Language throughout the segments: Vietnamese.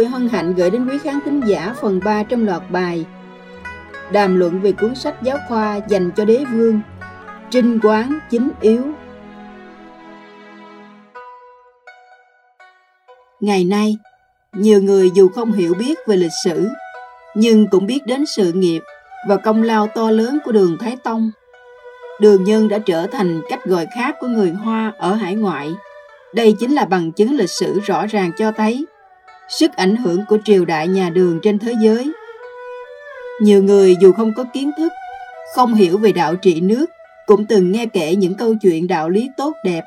tôi hân hạnh gửi đến quý khán thính giả phần 3 trong loạt bài Đàm luận về cuốn sách giáo khoa dành cho đế vương Trinh quán chính yếu Ngày nay, nhiều người dù không hiểu biết về lịch sử nhưng cũng biết đến sự nghiệp và công lao to lớn của đường Thái Tông. Đường Nhân đã trở thành cách gọi khác của người Hoa ở hải ngoại đây chính là bằng chứng lịch sử rõ ràng cho thấy sức ảnh hưởng của triều đại nhà đường trên thế giới. Nhiều người dù không có kiến thức, không hiểu về đạo trị nước, cũng từng nghe kể những câu chuyện đạo lý tốt đẹp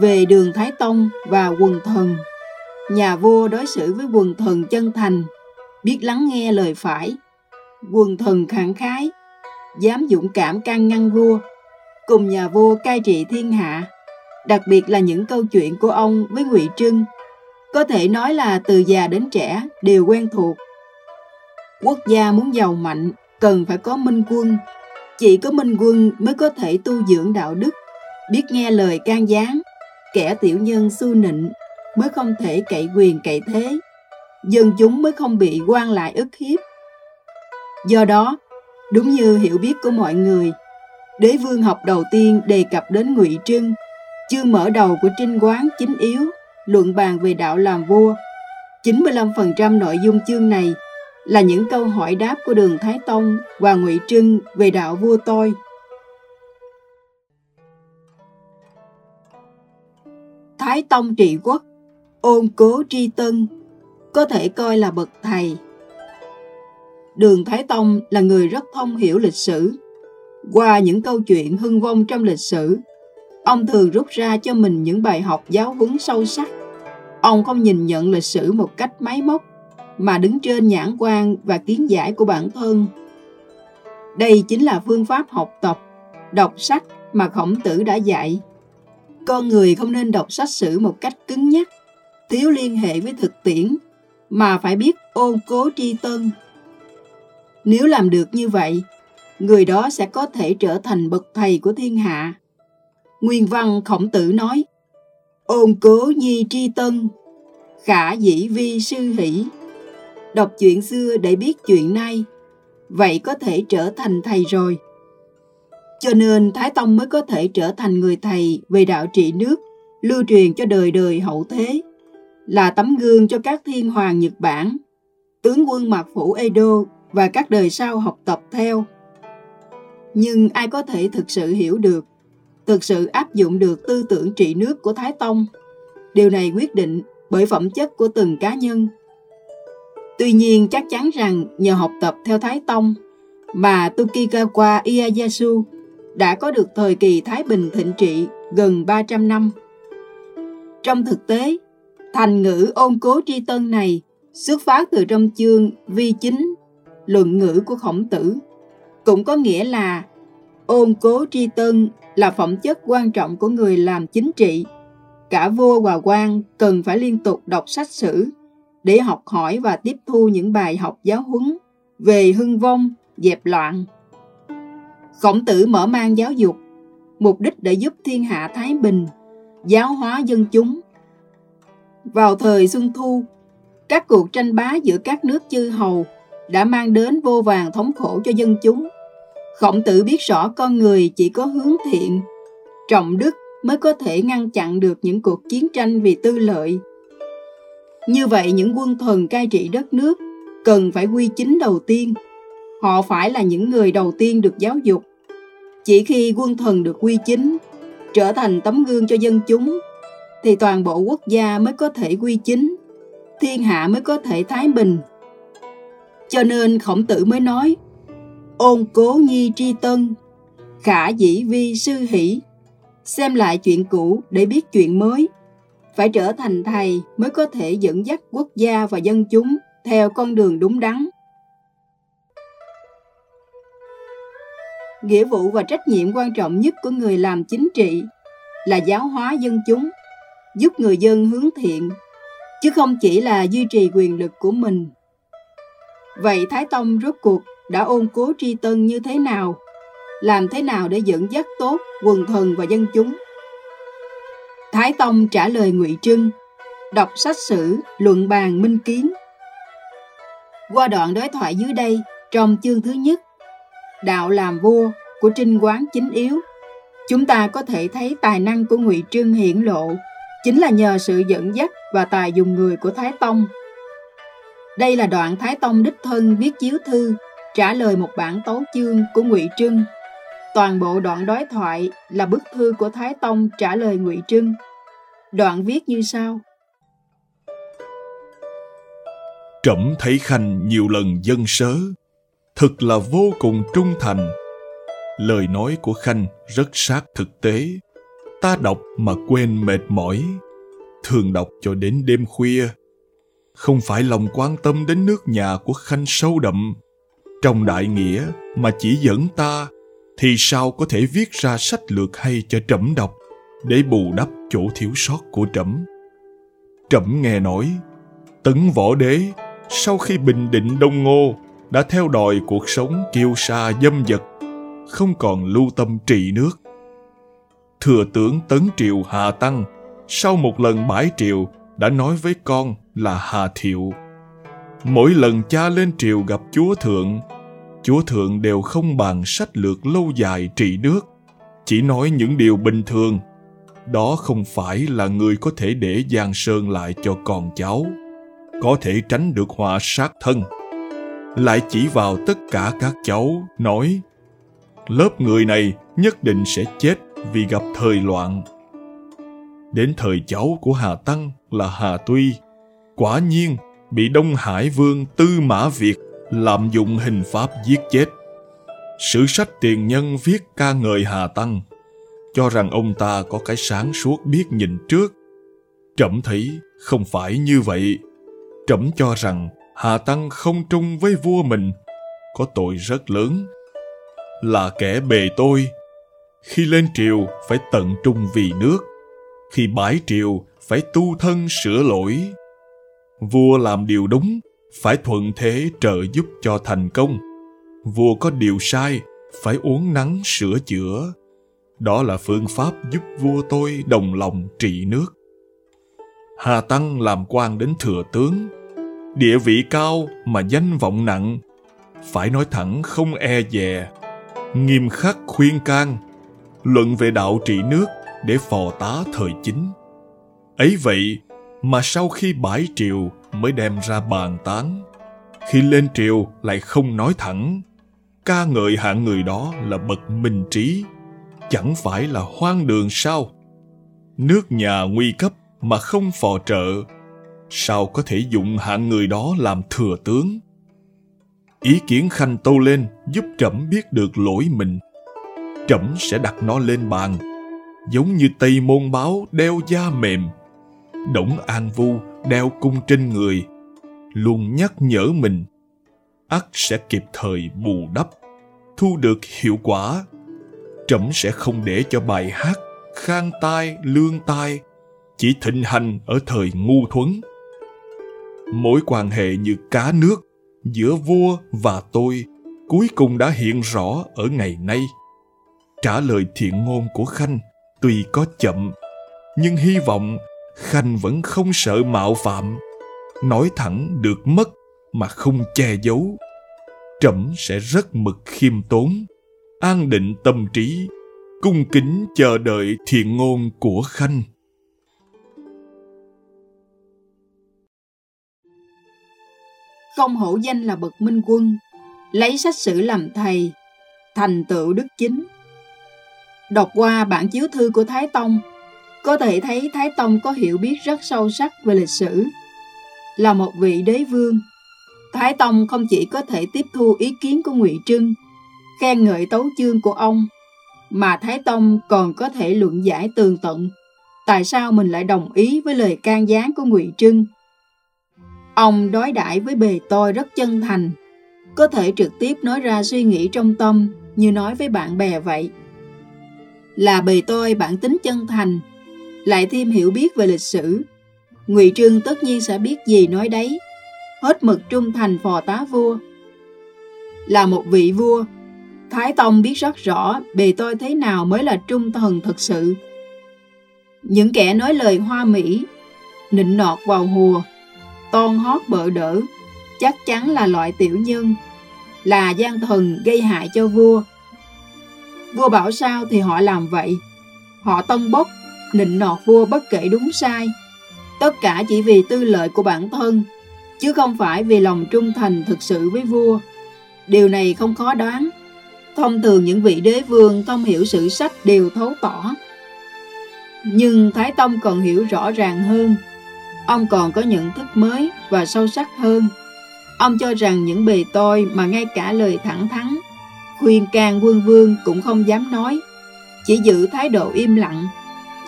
về đường Thái Tông và quần thần. Nhà vua đối xử với quần thần chân thành, biết lắng nghe lời phải. Quần thần khẳng khái, dám dũng cảm can ngăn vua, cùng nhà vua cai trị thiên hạ đặc biệt là những câu chuyện của ông với Ngụy Trưng, có thể nói là từ già đến trẻ đều quen thuộc. Quốc gia muốn giàu mạnh cần phải có minh quân, chỉ có minh quân mới có thể tu dưỡng đạo đức, biết nghe lời can gián, kẻ tiểu nhân su nịnh mới không thể cậy quyền cậy thế, dân chúng mới không bị quan lại ức hiếp. Do đó, đúng như hiểu biết của mọi người, đế vương học đầu tiên đề cập đến Ngụy Trưng Chương mở đầu của trinh quán chính yếu, luận bàn về đạo làm vua. 95% nội dung chương này là những câu hỏi đáp của Đường Thái Tông và Ngụy Trưng về đạo vua tôi. Thái Tông trị quốc, ôn cố tri tân, có thể coi là bậc thầy. Đường Thái Tông là người rất thông hiểu lịch sử. Qua những câu chuyện hưng vong trong lịch sử, Ông thường rút ra cho mình những bài học giáo huấn sâu sắc. Ông không nhìn nhận lịch sử một cách máy móc, mà đứng trên nhãn quan và kiến giải của bản thân. Đây chính là phương pháp học tập, đọc sách mà khổng tử đã dạy. Con người không nên đọc sách sử một cách cứng nhắc, thiếu liên hệ với thực tiễn, mà phải biết ôn cố tri tân. Nếu làm được như vậy, người đó sẽ có thể trở thành bậc thầy của thiên hạ. Nguyên văn khổng tử nói, ôn cố nhi tri tân, khả dĩ vi sư hỷ. Đọc chuyện xưa để biết chuyện nay, vậy có thể trở thành thầy rồi. Cho nên Thái Tông mới có thể trở thành người thầy về đạo trị nước, lưu truyền cho đời đời hậu thế, là tấm gương cho các thiên hoàng Nhật Bản, tướng quân Mạc Phủ Edo và các đời sau học tập theo. Nhưng ai có thể thực sự hiểu được thực sự áp dụng được tư tưởng trị nước của Thái Tông. Điều này quyết định bởi phẩm chất của từng cá nhân. Tuy nhiên chắc chắn rằng nhờ học tập theo Thái Tông mà Tokugawa Ieyasu đã có được thời kỳ Thái Bình thịnh trị gần 300 năm. Trong thực tế, thành ngữ ôn cố tri tân này xuất phát từ trong chương vi chính, luận ngữ của khổng tử, cũng có nghĩa là ôn cố tri tân là phẩm chất quan trọng của người làm chính trị. Cả vua và quan cần phải liên tục đọc sách sử để học hỏi và tiếp thu những bài học giáo huấn về hưng vong, dẹp loạn. Khổng tử mở mang giáo dục, mục đích để giúp thiên hạ thái bình, giáo hóa dân chúng. Vào thời Xuân Thu, các cuộc tranh bá giữa các nước chư hầu đã mang đến vô vàng thống khổ cho dân chúng Khổng tử biết rõ con người chỉ có hướng thiện, trọng đức mới có thể ngăn chặn được những cuộc chiến tranh vì tư lợi. Như vậy những quân thần cai trị đất nước cần phải quy chính đầu tiên. Họ phải là những người đầu tiên được giáo dục. Chỉ khi quân thần được quy chính, trở thành tấm gương cho dân chúng, thì toàn bộ quốc gia mới có thể quy chính, thiên hạ mới có thể thái bình. Cho nên khổng tử mới nói, ôn cố nhi tri tân, khả dĩ vi sư hỷ, xem lại chuyện cũ để biết chuyện mới. Phải trở thành thầy mới có thể dẫn dắt quốc gia và dân chúng theo con đường đúng đắn. Nghĩa vụ và trách nhiệm quan trọng nhất của người làm chính trị là giáo hóa dân chúng, giúp người dân hướng thiện, chứ không chỉ là duy trì quyền lực của mình. Vậy Thái Tông rốt cuộc đã ôn cố tri tân như thế nào? Làm thế nào để dẫn dắt tốt quần thần và dân chúng? Thái Tông trả lời Ngụy Trưng, đọc sách sử, luận bàn minh kiến. Qua đoạn đối thoại dưới đây, trong chương thứ nhất, đạo làm vua của trinh quán chính yếu chúng ta có thể thấy tài năng của ngụy trưng hiển lộ chính là nhờ sự dẫn dắt và tài dùng người của thái tông đây là đoạn thái tông đích thân viết chiếu thư trả lời một bản tấu chương của ngụy trưng. Toàn bộ đoạn đối thoại là bức thư của thái tông trả lời ngụy trưng. Đoạn viết như sau. Trẫm thấy khanh nhiều lần dân sớ, thực là vô cùng trung thành. Lời nói của khanh rất sát thực tế. Ta đọc mà quên mệt mỏi, thường đọc cho đến đêm khuya. Không phải lòng quan tâm đến nước nhà của khanh sâu đậm trong đại nghĩa mà chỉ dẫn ta, thì sao có thể viết ra sách lược hay cho trẫm đọc để bù đắp chỗ thiếu sót của trẫm? Trẫm nghe nói, tấn võ đế, sau khi bình định đông ngô, đã theo đòi cuộc sống kiêu sa dâm dật, không còn lưu tâm trị nước. Thừa tướng tấn triều hà tăng sau một lần bãi triều đã nói với con là hà thiệu mỗi lần cha lên triều gặp chúa thượng chúa thượng đều không bàn sách lược lâu dài trị nước, chỉ nói những điều bình thường. Đó không phải là người có thể để giang sơn lại cho con cháu, có thể tránh được họa sát thân. Lại chỉ vào tất cả các cháu, nói, lớp người này nhất định sẽ chết vì gặp thời loạn. Đến thời cháu của hà tăng là hà tuy, quả nhiên bị đông hải vương tư mã việt lạm dụng hình pháp giết chết. Sử sách tiền nhân viết ca ngợi hà tăng, cho rằng ông ta có cái sáng suốt biết nhìn trước. Trẫm thấy không phải như vậy. Trẫm cho rằng hà tăng không trung với vua mình có tội rất lớn. Là kẻ bề tôi, khi lên triều phải tận trung vì nước, khi bãi triều phải tu thân sửa lỗi vua làm điều đúng, phải thuận thế trợ giúp cho thành công. Vua có điều sai, phải uống nắng sửa chữa. Đó là phương pháp giúp vua tôi đồng lòng trị nước. Hà tăng làm quan đến thừa tướng. Địa vị cao mà danh vọng nặng, phải nói thẳng không e dè. Nghiêm khắc khuyên can, luận về đạo trị nước để phò tá thời chính. Ấy vậy mà sau khi bãi triều mới đem ra bàn tán, khi lên triều lại không nói thẳng. Ca ngợi hạng người đó là bậc minh trí, chẳng phải là hoang đường sao? Nước nhà nguy cấp mà không phò trợ, sao có thể dụng hạng người đó làm thừa tướng? Ý kiến khanh tâu lên giúp trẫm biết được lỗi mình. Trẫm sẽ đặt nó lên bàn, giống như tây môn báo đeo da mềm đổng an vu đeo cung trên người, luôn nhắc nhở mình, ắt sẽ kịp thời bù đắp, thu được hiệu quả. Trẫm sẽ không để cho bài hát khang tai, lương tai chỉ thịnh hành ở thời ngu thuấn. Mối quan hệ như cá nước giữa vua và tôi cuối cùng đã hiện rõ ở ngày nay. Trả lời thiện ngôn của khanh tuy có chậm, nhưng hy vọng khanh vẫn không sợ mạo phạm. Nói thẳng được mất mà không che giấu. Trẫm sẽ rất mực khiêm tốn. An định tâm trí cung kính chờ đợi thiện ngôn của khanh. Không hổ danh là bậc minh quân, lấy sách sử làm thầy, thành tựu đức chính. Đọc qua bản chiếu thư của Thái Tông, có thể thấy Thái Tông có hiểu biết rất sâu sắc về lịch sử. Là một vị đế vương, Thái Tông không chỉ có thể tiếp thu ý kiến của Ngụy Trưng, khen ngợi tấu chương của ông, mà Thái Tông còn có thể luận giải tường tận tại sao mình lại đồng ý với lời can gián của Ngụy Trưng. Ông đối đãi với bề tôi rất chân thành, có thể trực tiếp nói ra suy nghĩ trong tâm như nói với bạn bè vậy. Là bề tôi bản tính chân thành, lại thêm hiểu biết về lịch sử. Ngụy Trương tất nhiên sẽ biết gì nói đấy, hết mực trung thành phò tá vua. Là một vị vua, Thái Tông biết rất rõ bề tôi thế nào mới là trung thần thực sự. Những kẻ nói lời hoa mỹ, nịnh nọt vào hùa, ton hót bợ đỡ, chắc chắn là loại tiểu nhân, là gian thần gây hại cho vua. Vua bảo sao thì họ làm vậy. Họ tân bốc, nịnh nọt vua bất kể đúng sai. Tất cả chỉ vì tư lợi của bản thân, chứ không phải vì lòng trung thành thực sự với vua. Điều này không khó đoán. Thông thường những vị đế vương thông hiểu sử sách đều thấu tỏ. Nhưng Thái Tông còn hiểu rõ ràng hơn. Ông còn có nhận thức mới và sâu sắc hơn. Ông cho rằng những bề tôi mà ngay cả lời thẳng thắn, khuyên can quân vương cũng không dám nói, chỉ giữ thái độ im lặng,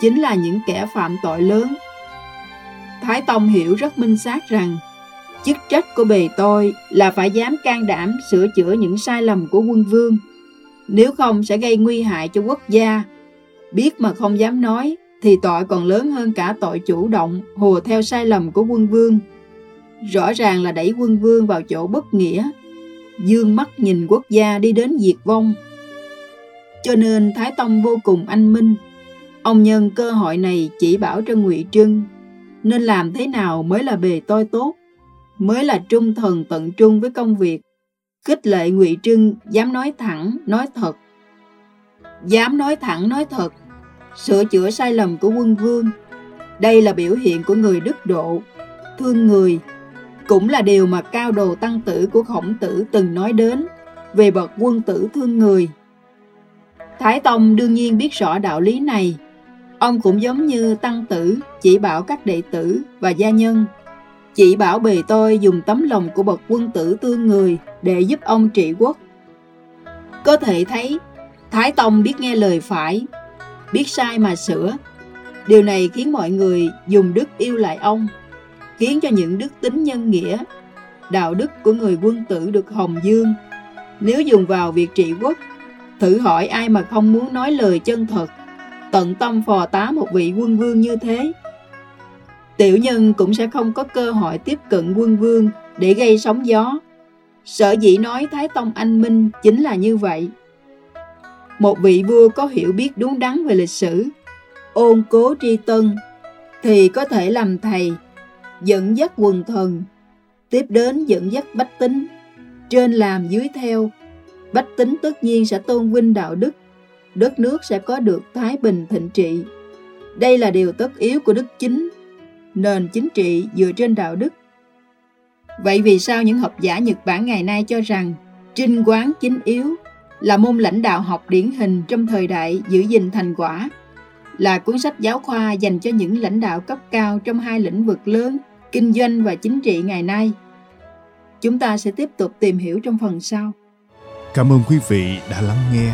chính là những kẻ phạm tội lớn. Thái Tông hiểu rất minh xác rằng, chức trách của bề tôi là phải dám can đảm sửa chữa những sai lầm của quân vương, nếu không sẽ gây nguy hại cho quốc gia. Biết mà không dám nói, thì tội còn lớn hơn cả tội chủ động hùa theo sai lầm của quân vương. Rõ ràng là đẩy quân vương vào chỗ bất nghĩa, dương mắt nhìn quốc gia đi đến diệt vong. Cho nên Thái Tông vô cùng anh minh. Ông nhân cơ hội này chỉ bảo cho Ngụy Trưng nên làm thế nào mới là bề tôi tốt, mới là trung thần tận trung với công việc. Khích lệ Ngụy Trưng dám nói thẳng, nói thật. Dám nói thẳng, nói thật, sửa chữa sai lầm của quân vương. Đây là biểu hiện của người đức độ, thương người, cũng là điều mà cao đồ tăng tử của khổng tử từng nói đến về bậc quân tử thương người. Thái Tông đương nhiên biết rõ đạo lý này. Ông cũng giống như tăng tử chỉ bảo các đệ tử và gia nhân. Chỉ bảo bề tôi dùng tấm lòng của bậc quân tử tương người để giúp ông trị quốc. Có thể thấy, Thái Tông biết nghe lời phải, biết sai mà sửa. Điều này khiến mọi người dùng đức yêu lại ông, khiến cho những đức tính nhân nghĩa, đạo đức của người quân tử được hồng dương. Nếu dùng vào việc trị quốc, thử hỏi ai mà không muốn nói lời chân thật, tận tâm phò tá một vị quân vương như thế. Tiểu nhân cũng sẽ không có cơ hội tiếp cận quân vương để gây sóng gió. Sở dĩ nói Thái Tông anh Minh chính là như vậy. Một vị vua có hiểu biết đúng đắn về lịch sử, ôn cố tri tân, thì có thể làm thầy, dẫn dắt quần thần, tiếp đến dẫn dắt bách tính, trên làm dưới theo. Bách tính tất nhiên sẽ tôn vinh đạo đức, đất nước sẽ có được thái bình thịnh trị. Đây là điều tất yếu của đức chính, nền chính trị dựa trên đạo đức. Vậy vì sao những học giả Nhật Bản ngày nay cho rằng trinh quán chính yếu là môn lãnh đạo học điển hình trong thời đại giữ gìn thành quả, là cuốn sách giáo khoa dành cho những lãnh đạo cấp cao trong hai lĩnh vực lớn, kinh doanh và chính trị ngày nay. Chúng ta sẽ tiếp tục tìm hiểu trong phần sau. Cảm ơn quý vị đã lắng nghe,